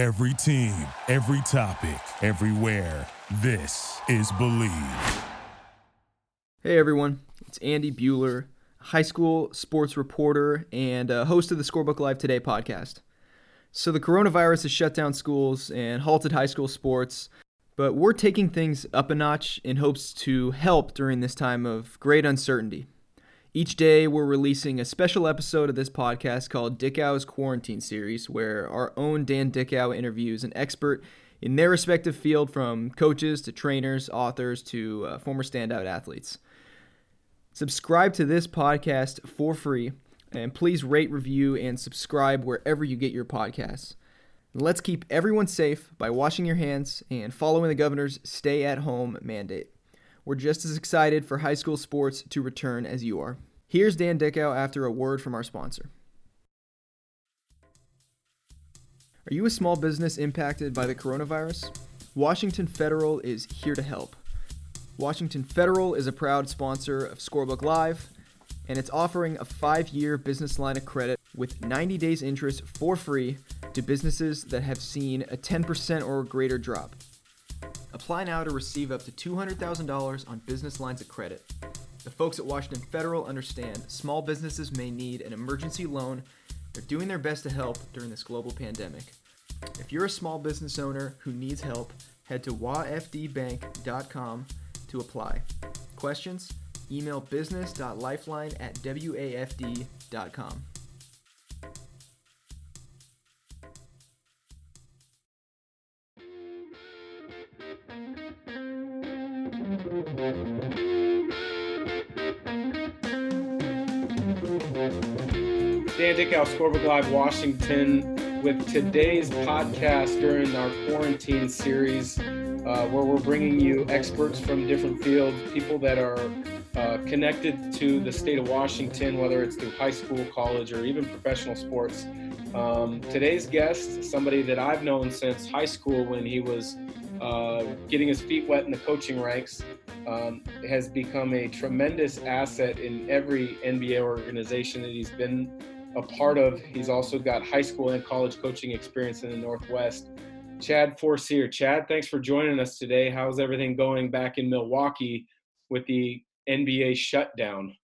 Every team, every topic, everywhere. This is Believe. Hey everyone, it's Andy Buhler, high school sports reporter and uh, host of the Scorebook Live Today podcast. So, the coronavirus has shut down schools and halted high school sports, but we're taking things up a notch in hopes to help during this time of great uncertainty. Each day, we're releasing a special episode of this podcast called Dickau's Quarantine Series, where our own Dan Dickow interviews an expert in their respective field from coaches to trainers, authors to uh, former standout athletes. Subscribe to this podcast for free, and please rate, review, and subscribe wherever you get your podcasts. Let's keep everyone safe by washing your hands and following the governor's stay at home mandate. We're just as excited for high school sports to return as you are. Here's Dan Dickau after a word from our sponsor. Are you a small business impacted by the coronavirus? Washington Federal is here to help. Washington Federal is a proud sponsor of Scorebook Live, and it's offering a five year business line of credit with 90 days interest for free to businesses that have seen a 10% or greater drop. Apply now to receive up to $200,000 on business lines of credit. The folks at Washington Federal understand small businesses may need an emergency loan. They're doing their best to help during this global pandemic. If you're a small business owner who needs help, head to wafdbank.com to apply. Questions? Email business.lifeline at wafd.com. Dan Dickau, Scorebook Live, Washington, with today's podcast during our quarantine series, uh, where we're bringing you experts from different fields, people that are uh, connected to the state of Washington, whether it's through high school, college, or even professional sports. Um, today's guest, somebody that I've known since high school when he was uh, getting his feet wet in the coaching ranks, um, has become a tremendous asset in every NBA organization that he's been a part of. He's also got high school and college coaching experience in the Northwest. Chad Forcier. Chad, thanks for joining us today. How's everything going back in Milwaukee with the NBA shutdown?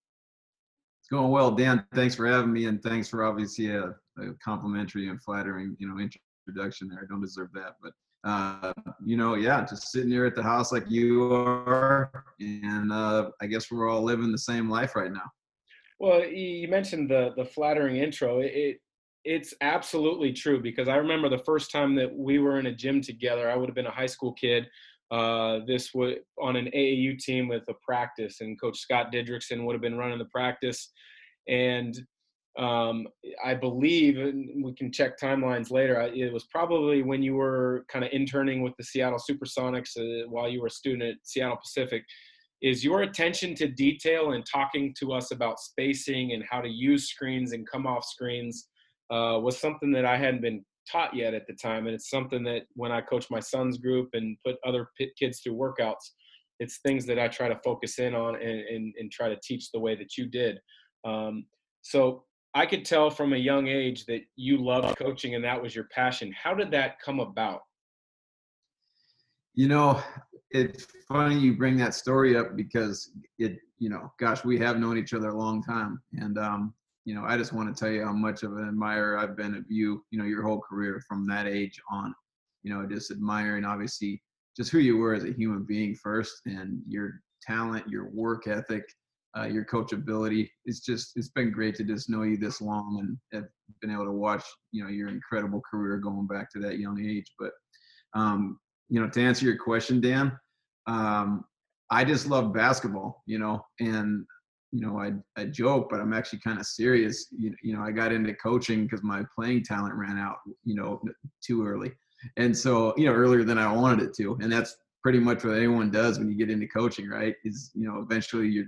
It's going well, Dan. Thanks for having me, and thanks for obviously a, a complimentary and flattering, you know, introduction there. I don't deserve that, but uh, you know, yeah, just sitting here at the house like you are, and uh, I guess we're all living the same life right now. Well, you mentioned the the flattering intro. It it's absolutely true because I remember the first time that we were in a gym together. I would have been a high school kid. Uh, this would on an AAU team with a practice, and Coach Scott Didrikson would have been running the practice, and um, I believe, and we can check timelines later. It was probably when you were kind of interning with the Seattle SuperSonics uh, while you were a student at Seattle Pacific is your attention to detail and talking to us about spacing and how to use screens and come off screens uh, was something that I hadn't been taught yet at the time. And it's something that when I coach my son's group and put other kids through workouts, it's things that I try to focus in on and, and, and try to teach the way that you did. Um, so I could tell from a young age that you loved coaching and that was your passion. How did that come about? You know, it's funny you bring that story up because it, you know, gosh, we have known each other a long time, and um, you know, I just want to tell you how much of an admirer I've been of you, you know, your whole career from that age on. You know, just admiring obviously just who you were as a human being first, and your talent, your work ethic, uh, your coachability. It's just it's been great to just know you this long and have been able to watch you know your incredible career going back to that young age. But um, you know, to answer your question, Dan, um, I just love basketball, you know, and you know, I I joke, but I'm actually kind of serious. You, you know, I got into coaching because my playing talent ran out, you know, too early, and so you know earlier than I wanted it to, and that's pretty much what anyone does when you get into coaching, right? Is you know eventually your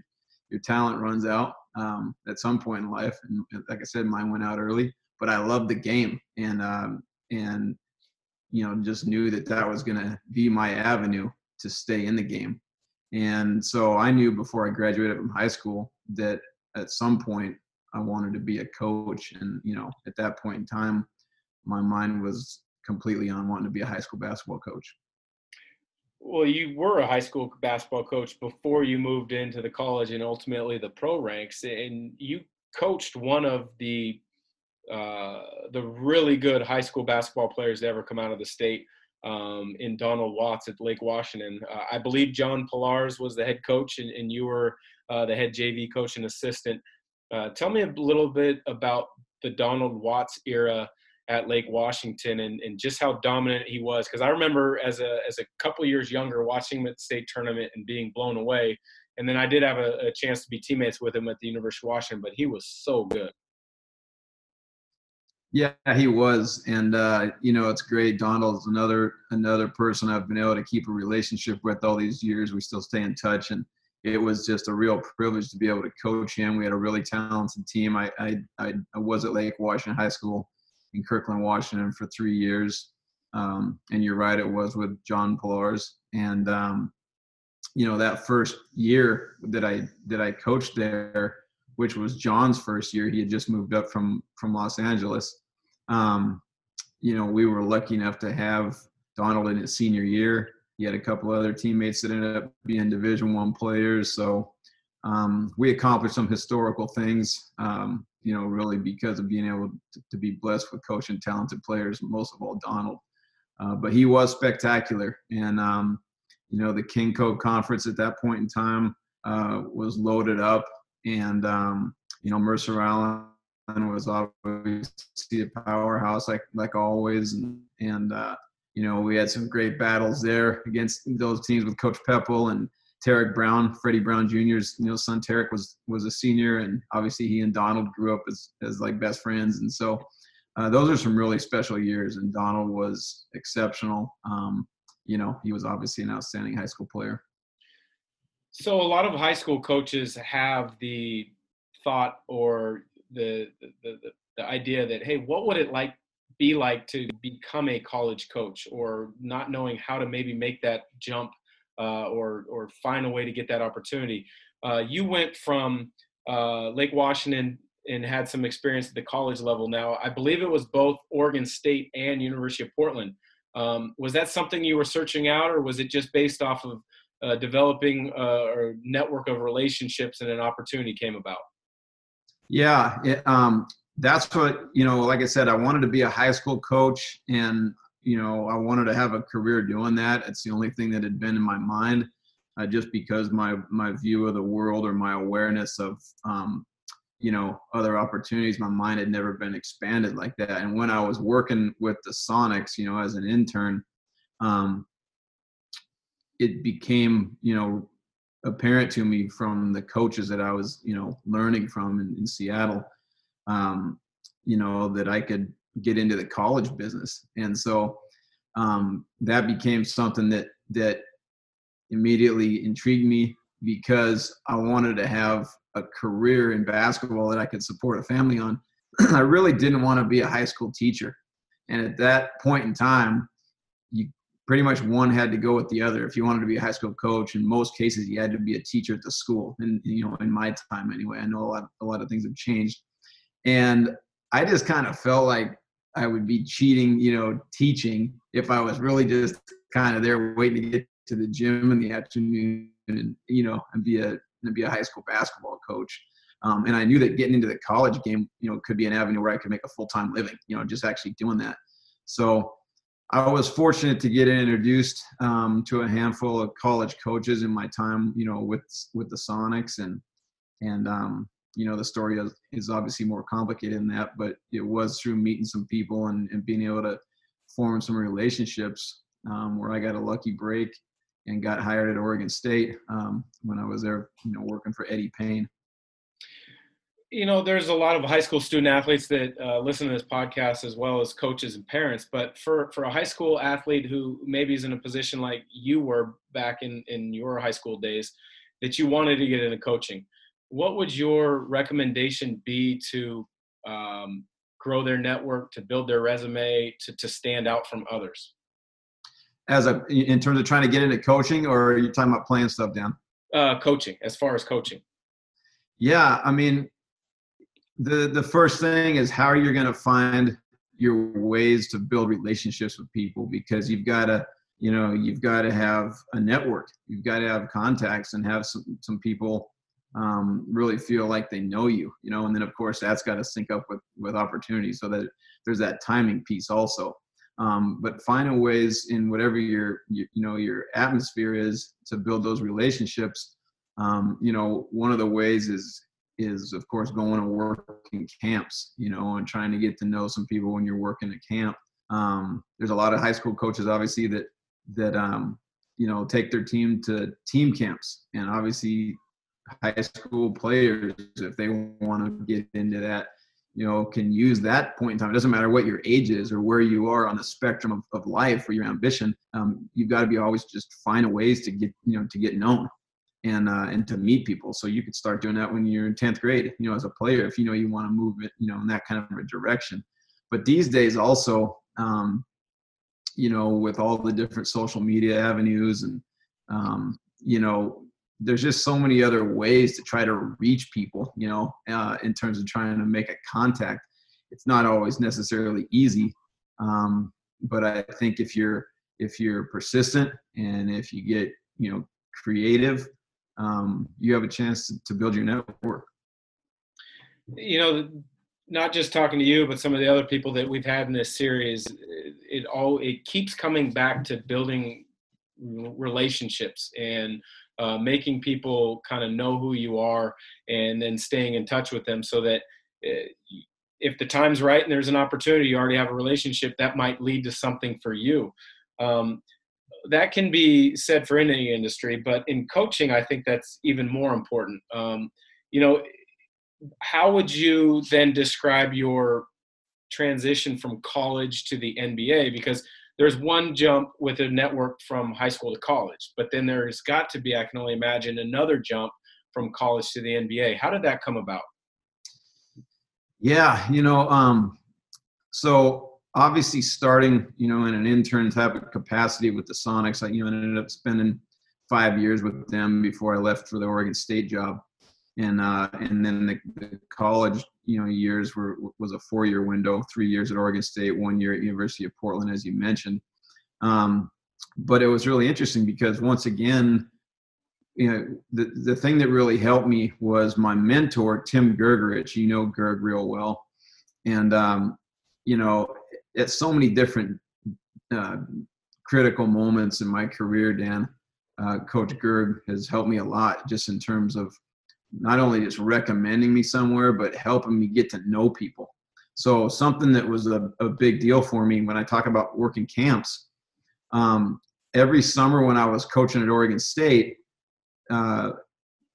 your talent runs out um, at some point in life, and like I said, mine went out early. But I love the game, and um, and you know just knew that that was going to be my avenue to stay in the game and so i knew before i graduated from high school that at some point i wanted to be a coach and you know at that point in time my mind was completely on wanting to be a high school basketball coach. Well, you were a high school basketball coach before you moved into the college and ultimately the pro ranks, and you coached one of the uh, the really good high school basketball players to ever come out of the state um, in Donald Watts at Lake Washington. Uh, I believe John Pillars was the head coach, and, and you were uh, the head JV coach and assistant. Uh, tell me a little bit about the Donald Watts era at Lake Washington and, and just how dominant he was. Because I remember as a as a couple years younger watching him at the state tournament and being blown away. And then I did have a, a chance to be teammates with him at the University of Washington, but he was so good. Yeah, he was, and uh, you know it's great. Donald's another another person I've been able to keep a relationship with all these years. We still stay in touch, and it was just a real privilege to be able to coach him. We had a really talented team. I I, I was at Lake Washington High School in Kirkland, Washington, for three years, um, and you're right, it was with John Pillars, and um, you know that first year that I that I coached there which was John's first year. He had just moved up from from Los Angeles. Um, you know, we were lucky enough to have Donald in his senior year. He had a couple other teammates that ended up being Division One players. So um, we accomplished some historical things. Um, you know, really because of being able to, to, be blessed with coaching talented players. Most of all, Donald. Uh, but he was spectacular, and um, you know, the KingCo conference at that point in time uh, was loaded up and um, you know Mercer Island was obviously a powerhouse like like always, and, and uh, you know we had some great battles there against those teams with Coach Pepple and Tarek Brown, Freddie Brown Jr.'s you know son Tarek was was a senior, and obviously he and Donald grew up as as like best friends, and so. Uh, those are some really special years, and Donald was exceptional. Um, you know, he was obviously an outstanding high school player. So a lot of high school coaches have the thought or the the, the, the idea that hey, what would it like be like to become a college coach, or not knowing how to maybe make that jump uh, or or find a way to get that opportunity. Uh, you went from uh, Lake Washington and had some experience at the college level. Now, I believe it was both Oregon State and University of Portland. Um, was that something you were searching out, or was it just based off of uh, developing a, a, network of relationships and an opportunity came about? Yeah, it, um, that's what you know. Like I said, I wanted to be a high school coach, and you know, I wanted to have a career doing that. It's the only thing that had been in my mind, uh, just because my my view of the world or my awareness of um, you know other opportunities my mind had never been expanded like that and when i was working with the sonics you know as an intern um, it became you know apparent to me from the coaches that I was you know learning from in, in Seattle, um, you know that I could get into the college business, and so um, that became something that that immediately intrigued me because I wanted to have a career in basketball that I could support a family on. I really didn't want to be a high school teacher, and at that point in time, pretty much one had to go with the other. If you wanted to be a high school coach, in most cases, you had to be a teacher at the school. And you know, in my time anyway, I know a lot a lot of things have changed, and I just kind of felt like I would be cheating, you know, teaching if I was really just kind of there waiting to get to the gym in the afternoon and you know and be a and be a high school basketball coach. Um, and I knew that getting into the college game, you know, could be an avenue where I could make a full time living, you know, just actually doing that. So I was fortunate to get introduced um, to a handful of college coaches in my time, you know, with with the Sonics, and and um, you know the story is, is obviously more complicated than that, but it was through meeting some people and, and being able to form some relationships um, where I got a lucky break and got hired at Oregon State um, when I was there, you know, working for Eddie Payne you know, there's a lot of high school student athletes that uh, listen to this podcast as well as coaches and parents. But for, for a high school athlete who maybe is in a position like you were back in, in your high school days, that you wanted to get into coaching, what would your recommendation be to um, grow their network, to build their resume, to, to stand out from others? As a, in terms of trying to get into coaching, or are you talking about playing stuff down? Uh, coaching, as far as coaching. Yeah, I mean, the the first thing is how you're going to find your ways to build relationships with people because you've got to you know you've got to have a network. You've got to have contacts and have some some people um, really feel like they know you you know and then of course that's got to sync up with with opportunities so that there's that timing piece also. Um, but finding ways in whatever your you, you know your atmosphere is to build those relationships. Um, you know one of the ways is is of course going to work in camps you know and trying to get to know some people when you're working at camp. Um, there's a lot of high school coaches obviously that that um, you know take their team to team camps. And obviously high school players if they want to get into that you know can use that point in time. It doesn't matter what your age is or where you are on the spectrum of, of life or your ambition um, you've got to be always just find ways to get you know to get known and uh, and to meet people. So you could start doing that when you're in 10th grade, you know, as a player, if you know you want to move it, you know, in that kind of a direction. But these days also, um, you know, with all the different social media avenues and, um, you know, there's just so many other ways to try to reach people, you know, uh, in terms of trying to make a contact. It's not always necessarily easy. Um, but I think if you're, if you're persistent and if you get, you know, creative um, you have a chance to, to build your network. You know, not just talking to you, but some of the other people that we've had in this series, it all it keeps coming back to building relationships and uh, making people kind of know who you are, and then staying in touch with them so that. Uh, if the time's right and there's an opportunity, you already have a relationship that might lead to something for you. Um, that can be said for any industry, but in coaching, I think that's even more important. Um, you know, how would you then describe your transition from college to the NBA? Because there's one jump with a network from high school to college, but then there's got to be, I can only imagine, another jump from college to the NBA. How did that come about? Yeah, you know, um, so obviously starting, you know, in an intern type of capacity with the Sonics, I, you know, ended up spending five years with them before I left for the Oregon State job. And, uh, and then the, the college, you know, years were, was a four year window, three years at Oregon State, one year at University of Portland, as you mentioned. Um, but it was really interesting because once again, you know, the, the thing that really helped me was my mentor, Tim Grgurich. You know Gerg real well. And, um, you know, at so many different uh, critical moments in my career, Dan. Uh, Coach Gerg has helped me a lot just in terms of not only just recommending me somewhere, but helping me get to know people. So something that was a, a big deal for me when I talk about working camps. Um, every summer when I was coaching at Oregon State, uh,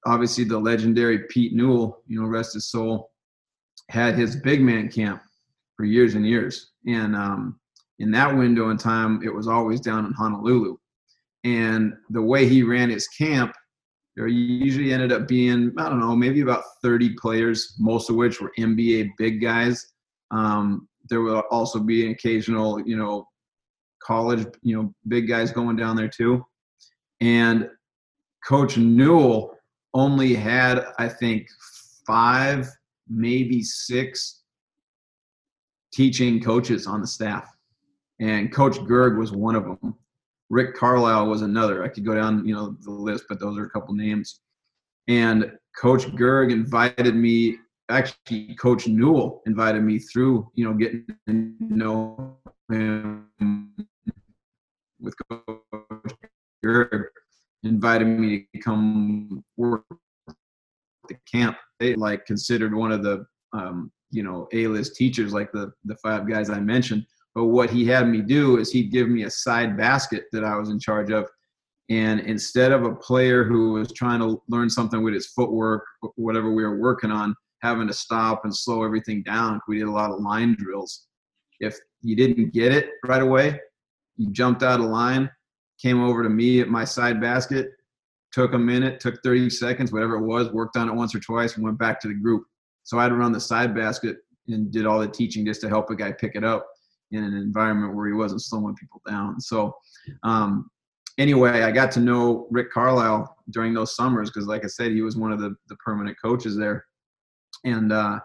obviously the legendary Pete Newell, you know, rest his soul, had his big man camp for years and years. And um, in that window in time, it was always down in Honolulu. And the way he ran his camp, there usually ended up being, I don't know, maybe about 30 players, most of which were NBA big guys. Um, there would also be an occasional, you know, college, you know, big guys going down there too. And Coach Newell only had, I think, five, maybe six teaching coaches on the staff, and Coach Gerg was one of them. Rick Carlisle was another. I could go down, you know, the list, but those are a couple names. And Coach Gerg invited me. Actually, Coach Newell invited me through, you know, getting to know him with Coach Gerg. Invited me to come work the camp. They like considered one of the um, you know a-list teachers like the the five guys i mentioned but what he had me do is he'd give me a side basket that i was in charge of. And instead of a player who was trying to learn something with his footwork whatever we were working on having to stop and slow everything down we did a lot of line drills if you didn't get it right away you jumped out of line came over to me at my side basket took a minute took 30 seconds whatever it was worked on it once or twice and went back to the group so I had to run the side basket and did all the teaching just to help a guy pick it up in an environment where he wasn't slowing people down. So um, anyway, I got to know Rick Carlisle during those summers because, like I said, he was one of the, the permanent coaches there. And uh,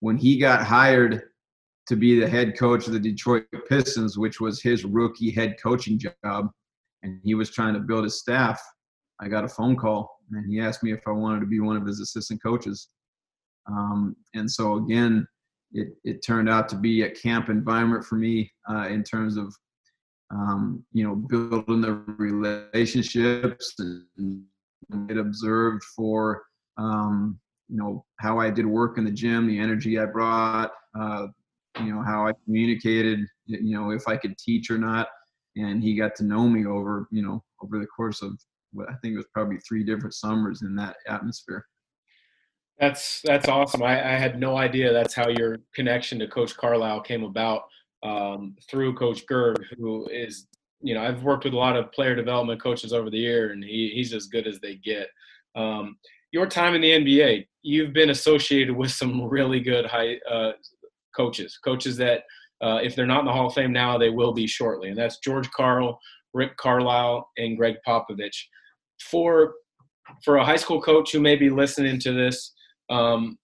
when he got hired to be the head coach of the Detroit Pistons, which was his rookie head coaching job, and he was trying to build his staff. I got a phone call, and he asked me if I wanted to be one of his assistant coaches. Um, and so again, it, it turned out to be a camp environment for me uh, in terms of um, you know building the relationships and get observed for um, you know how I did work in the gym, the energy I brought, uh, you know how I communicated, you know if I could teach or not, and he got to know me over you know over the course of what I think it was probably three different summers in that atmosphere. That's that's awesome. I, I had no idea that's how your connection to Coach Carlisle came about um, through Coach Gerg, who is you know I've worked with a lot of player development coaches over the year, and he, he's as good as they get. Um, your time in the NBA, you've been associated with some really good high uh, coaches, coaches that uh, if they're not in the Hall of Fame now, they will be shortly, and that's George Karl, Rick Carlisle, and Gregg Popovich. For for a high school coach who may be listening to this, um,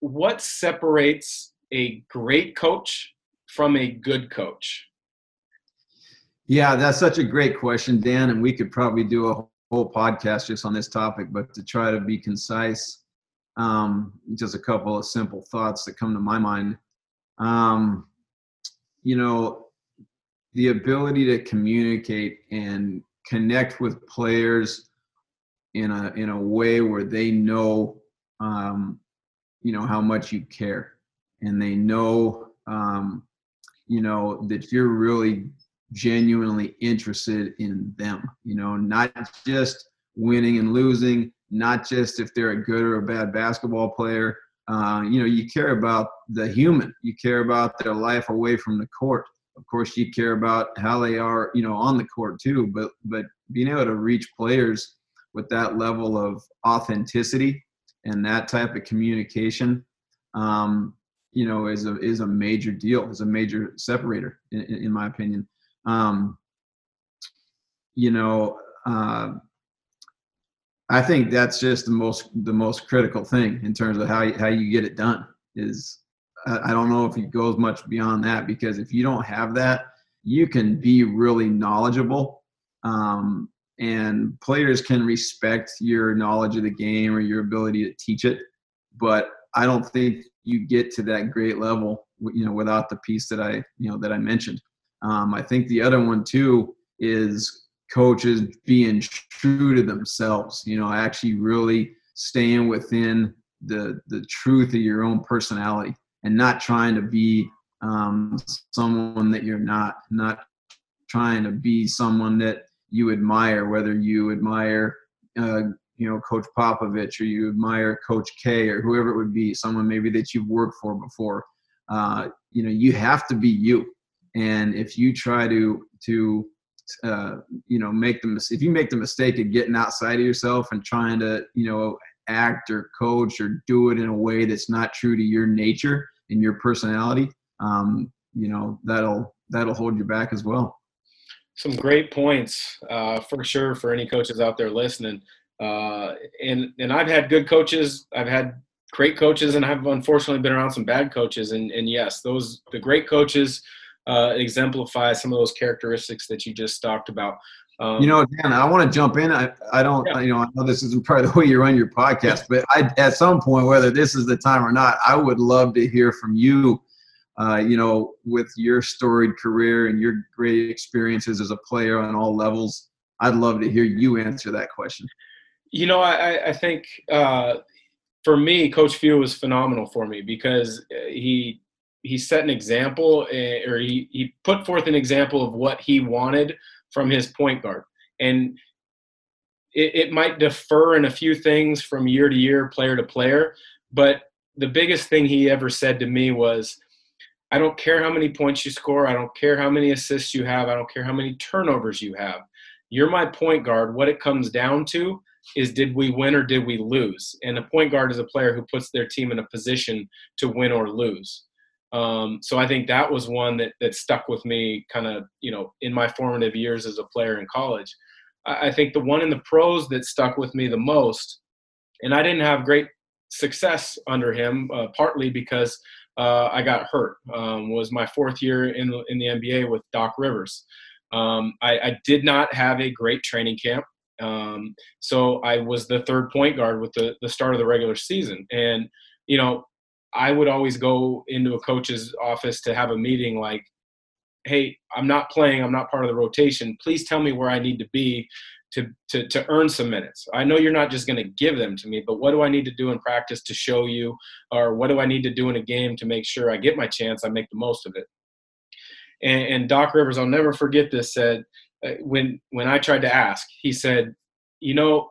what separates a great coach from a good coach? Yeah, that's such a great question, Dan, and we could probably do a whole podcast just on this topic. But to try to be concise, um, just a couple of simple thoughts that come to my mind. Um, you know, the ability to communicate and connect with players in a in a way where they know um, you know how much you care. And they know um, you know that you're really genuinely interested in them you know not just winning and losing not just if they're a good or a bad basketball player. Uh, you know you care about the human. You care about their life away from the court. Of course you care about how they are you know on the court too but but being able to reach players with that level of authenticity and that type of communication, um, you know, is a is a major deal, is a major separator, in, in my opinion. Um, you know, uh, I think that's just the most the most critical thing in terms of how you, how you get it done. Is I, I don't know if it goes much beyond that because if you don't have that, you can be really knowledgeable um, and players can respect your knowledge of the game or your ability to teach it but i don't think you get to that great level you know without the piece that i you know that i mentioned. Um, i think the other one too is coaches being true to themselves. You know actually really staying within the the truth of your own personality and not trying to be um, someone that you're not not trying to be someone that you admire, whether you admire, uh, you know, Coach Popovich or you admire Coach K or whoever it would be, someone maybe that you've worked for before. Uh, you know, you have to be you, and if you try to to uh, you know make the if you make the mistake of getting outside of yourself and trying to you know act or coach or do it in a way that's not true to your nature and your personality, um, you know that'll that'll hold you back as well some great points uh, for sure for any coaches out there listening. Uh, and and I've had good coaches, I've had great coaches, and I've unfortunately been around some bad coaches. And and yes, those the great coaches uh, exemplify some of those characteristics that you just talked about. Um, you know, Dan, I want to jump in. I, I don't, yeah. you know, I know this isn't part of the way you run your podcast, but I, at some point, whether this is the time or not, I would love to hear from you uh, you know, with your storied career and your great experiences as a player on all levels, I'd love to hear you answer that question. You know, I, I think uh, for me, Coach Few was phenomenal for me because uh, he he set an example, eh, or he he put forth an example of what he wanted from his point guard, and it, it might differ in a few things from year to year, player to player, but the biggest thing he ever said to me was I don't care how many points you score. I don't care how many assists you have. I don't care how many turnovers you have. You're my point guard. What it comes down to is did we win or did we lose? And a point guard is a player who puts their team in a position to win or lose. Um, so I think that was one that, that stuck with me kind of, you know, in my formative years as a player in college. I, I think the one in the pros that stuck with me the most, and I didn't have great success under him, uh, partly because uh, I got hurt. Um, was my fourth year in the, in the NBA with Doc Rivers. Um, I, I, did not have a great training camp. Um, so I was the third point guard with the, the start of the regular season. And, you know, I would always go into a coach's office to have a meeting like, hey, I'm not playing, I'm not part of the rotation. Please tell me where I need to be to, to, to earn some minutes. I know you're not just going to give them to me, but what do I need to do in practice to show you? Or what do I need to do in a game to make sure I get my chance, I make the most of it? And, and Doc Rivers, I'll never forget this, said, uh, when, when I tried to ask, he said, you know,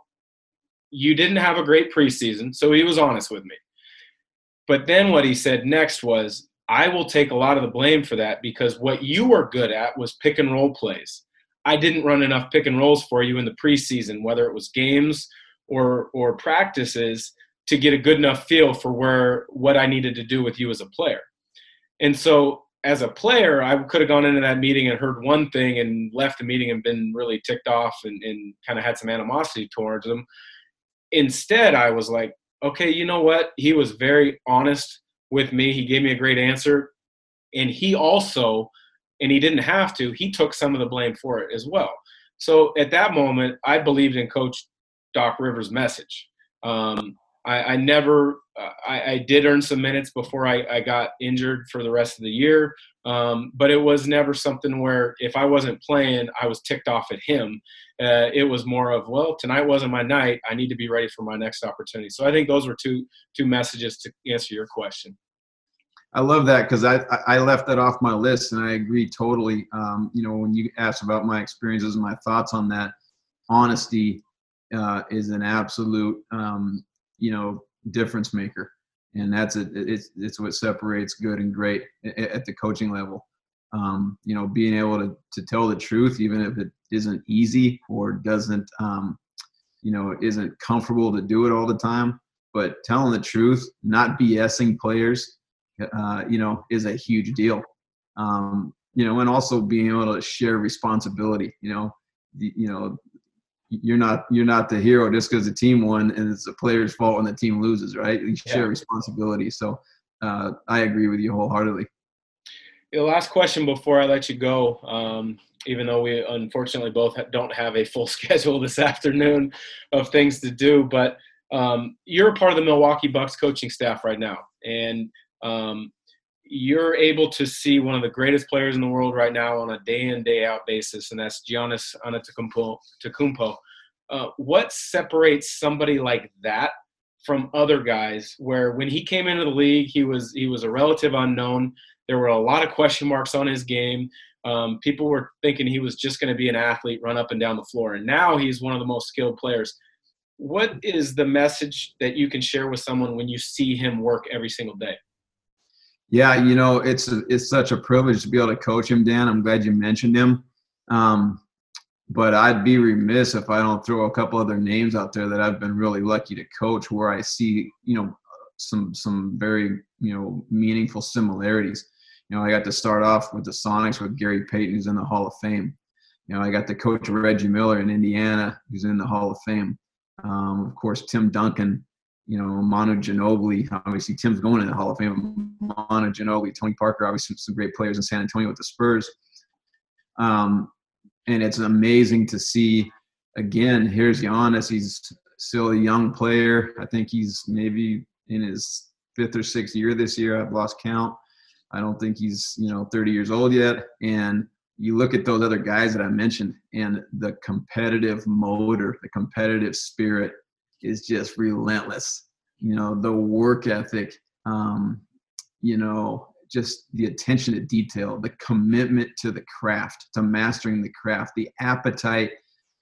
you didn't have a great preseason. So he was honest with me. But then what he said next was, I will take a lot of the blame for that because what you were good at was pick and roll plays. I didn't run enough pick and rolls for you in the preseason, whether it was games or or practices, to get a good enough feel for where what I needed to do with you as a player. And so as a player, I could have gone into that meeting and heard one thing and left the meeting and been really ticked off and, and kind of had some animosity towards them. Instead, I was like, okay, you know what? He was very honest with me. He gave me a great answer. And he also, and he didn't have to, he took some of the blame for it as well. So at that moment, I believed in Coach Doc Rivers' message. Um, I, I, never, uh, I, I, did earn some minutes before I, I, got injured for the rest of the year, um, but it was never something where if I wasn't playing, I was ticked off at him. Uh, it was more of, well, tonight wasn't my night. I need to be ready for my next opportunity. So I think those were two two messages to answer your question. I love that because I I left that off my list and I agree totally. Um, you know, when you asked about my experiences and my thoughts on that, honesty uh, is an absolute um, you know difference maker, and that's it. It's it's what separates good and great at the coaching level. Um, you know, being able to to tell the truth, even if it isn't easy or doesn't um, you know isn't comfortable to do it all the time, but telling the truth, not BSing players, uh, you know, is a huge deal. Um, you know, and also being able to share responsibility. You know, you know, you're not you're not the hero just because the team won and it's the player's fault when the team loses, right? You share yeah. responsibility. So uh, I agree with you wholeheartedly. The last question before I let you go, um, even though we unfortunately both don't have a full schedule this afternoon of things to do, but um, you're a part of the Milwaukee Bucks coaching staff right now, and um, you're able to see one of the greatest players in the world right now on a day in day out basis, and that's Giannis Antetokounmpo. Uh, what separates somebody like that from other guys? Where when he came into the league, he was he was a relative unknown. There were a lot of question marks on his game. Um, people were thinking he was just going to be an athlete, run up and down the floor, and now he's one of the most skilled players. What is the message that you can share with someone when you see him work every single day? Yeah, you know, it's a, it's such a privilege to be able to coach him, Dan. I'm glad you mentioned him. Um, but I'd be remiss if I don't throw a couple other names out there that I've been really lucky to coach, where I see, you know, some some very you know meaningful similarities. You know, I got to start off with the Sonics with Gary Payton, who's in the Hall of Fame. You know, I got to coach Reggie Miller in Indiana, who's in the Hall of Fame. Um, of course, Tim Duncan, you know, Manu Ginobili. Obviously, Tim's going in the Hall of Fame. Manu Ginobili, Tony Parker, obviously some great players in San Antonio with the Spurs. Um, and it's amazing to see. Again, here's Giannis. He's still a young player. I think he's maybe in his fifth or sixth year this year. I've lost count. I don't think he's you know 30 years old yet. And you look at those other guys that I mentioned, and the competitive motor, the competitive spirit is just relentless. You know, the work ethic, um, you know, just the attention to detail, the commitment to the craft, to mastering the craft, the appetite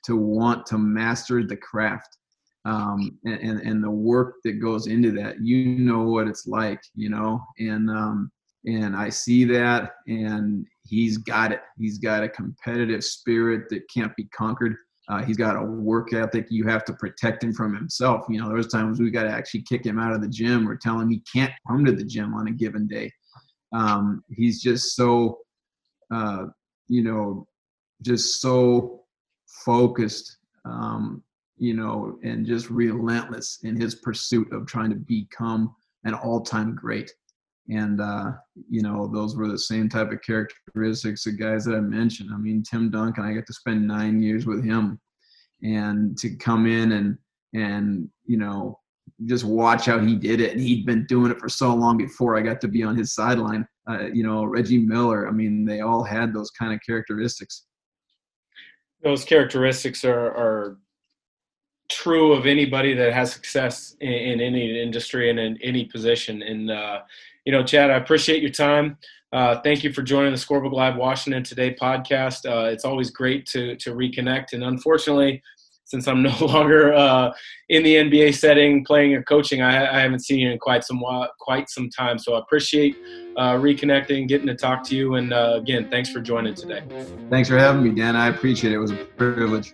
to want to master the craft. Um, and, and, and the work that goes into that, you know what it's like, you know, and, um, and I see that and he's got it. He's got a competitive spirit that can't be conquered. Uh, he's got a work ethic. You have to protect him from himself. You know, there's times we got to actually kick him out of the gym or tell him he can't come to the gym on a given day. Um, he's just so, uh, you know, just so focused, um, you know, and just relentless in his pursuit of trying to become an all-time great. And uh, you know those were the same type of characteristics of guys that I mentioned. I mean, Tim Duncan, I got to spend nine years with him, and to come in and and you know just watch how he did it. And he'd been doing it for so long before I got to be on his sideline. Uh, you know, Reggie Miller. I mean, they all had those kind of characteristics. Those characteristics are, are true of anybody that has success in, in any industry and in any position. And uh, you know, Chad, I appreciate your time. Uh, thank you for joining the Scorebook Live Washington Today podcast. Uh, it's always great to to reconnect. And unfortunately, since I'm no longer uh, in the NBA setting playing or coaching, I, I, haven't seen you in quite some while, quite some time. So I appreciate uh, reconnecting, getting to talk to you, and uh, again, thanks for joining today. Thanks for having me, Dan. I appreciate it. It was a privilege.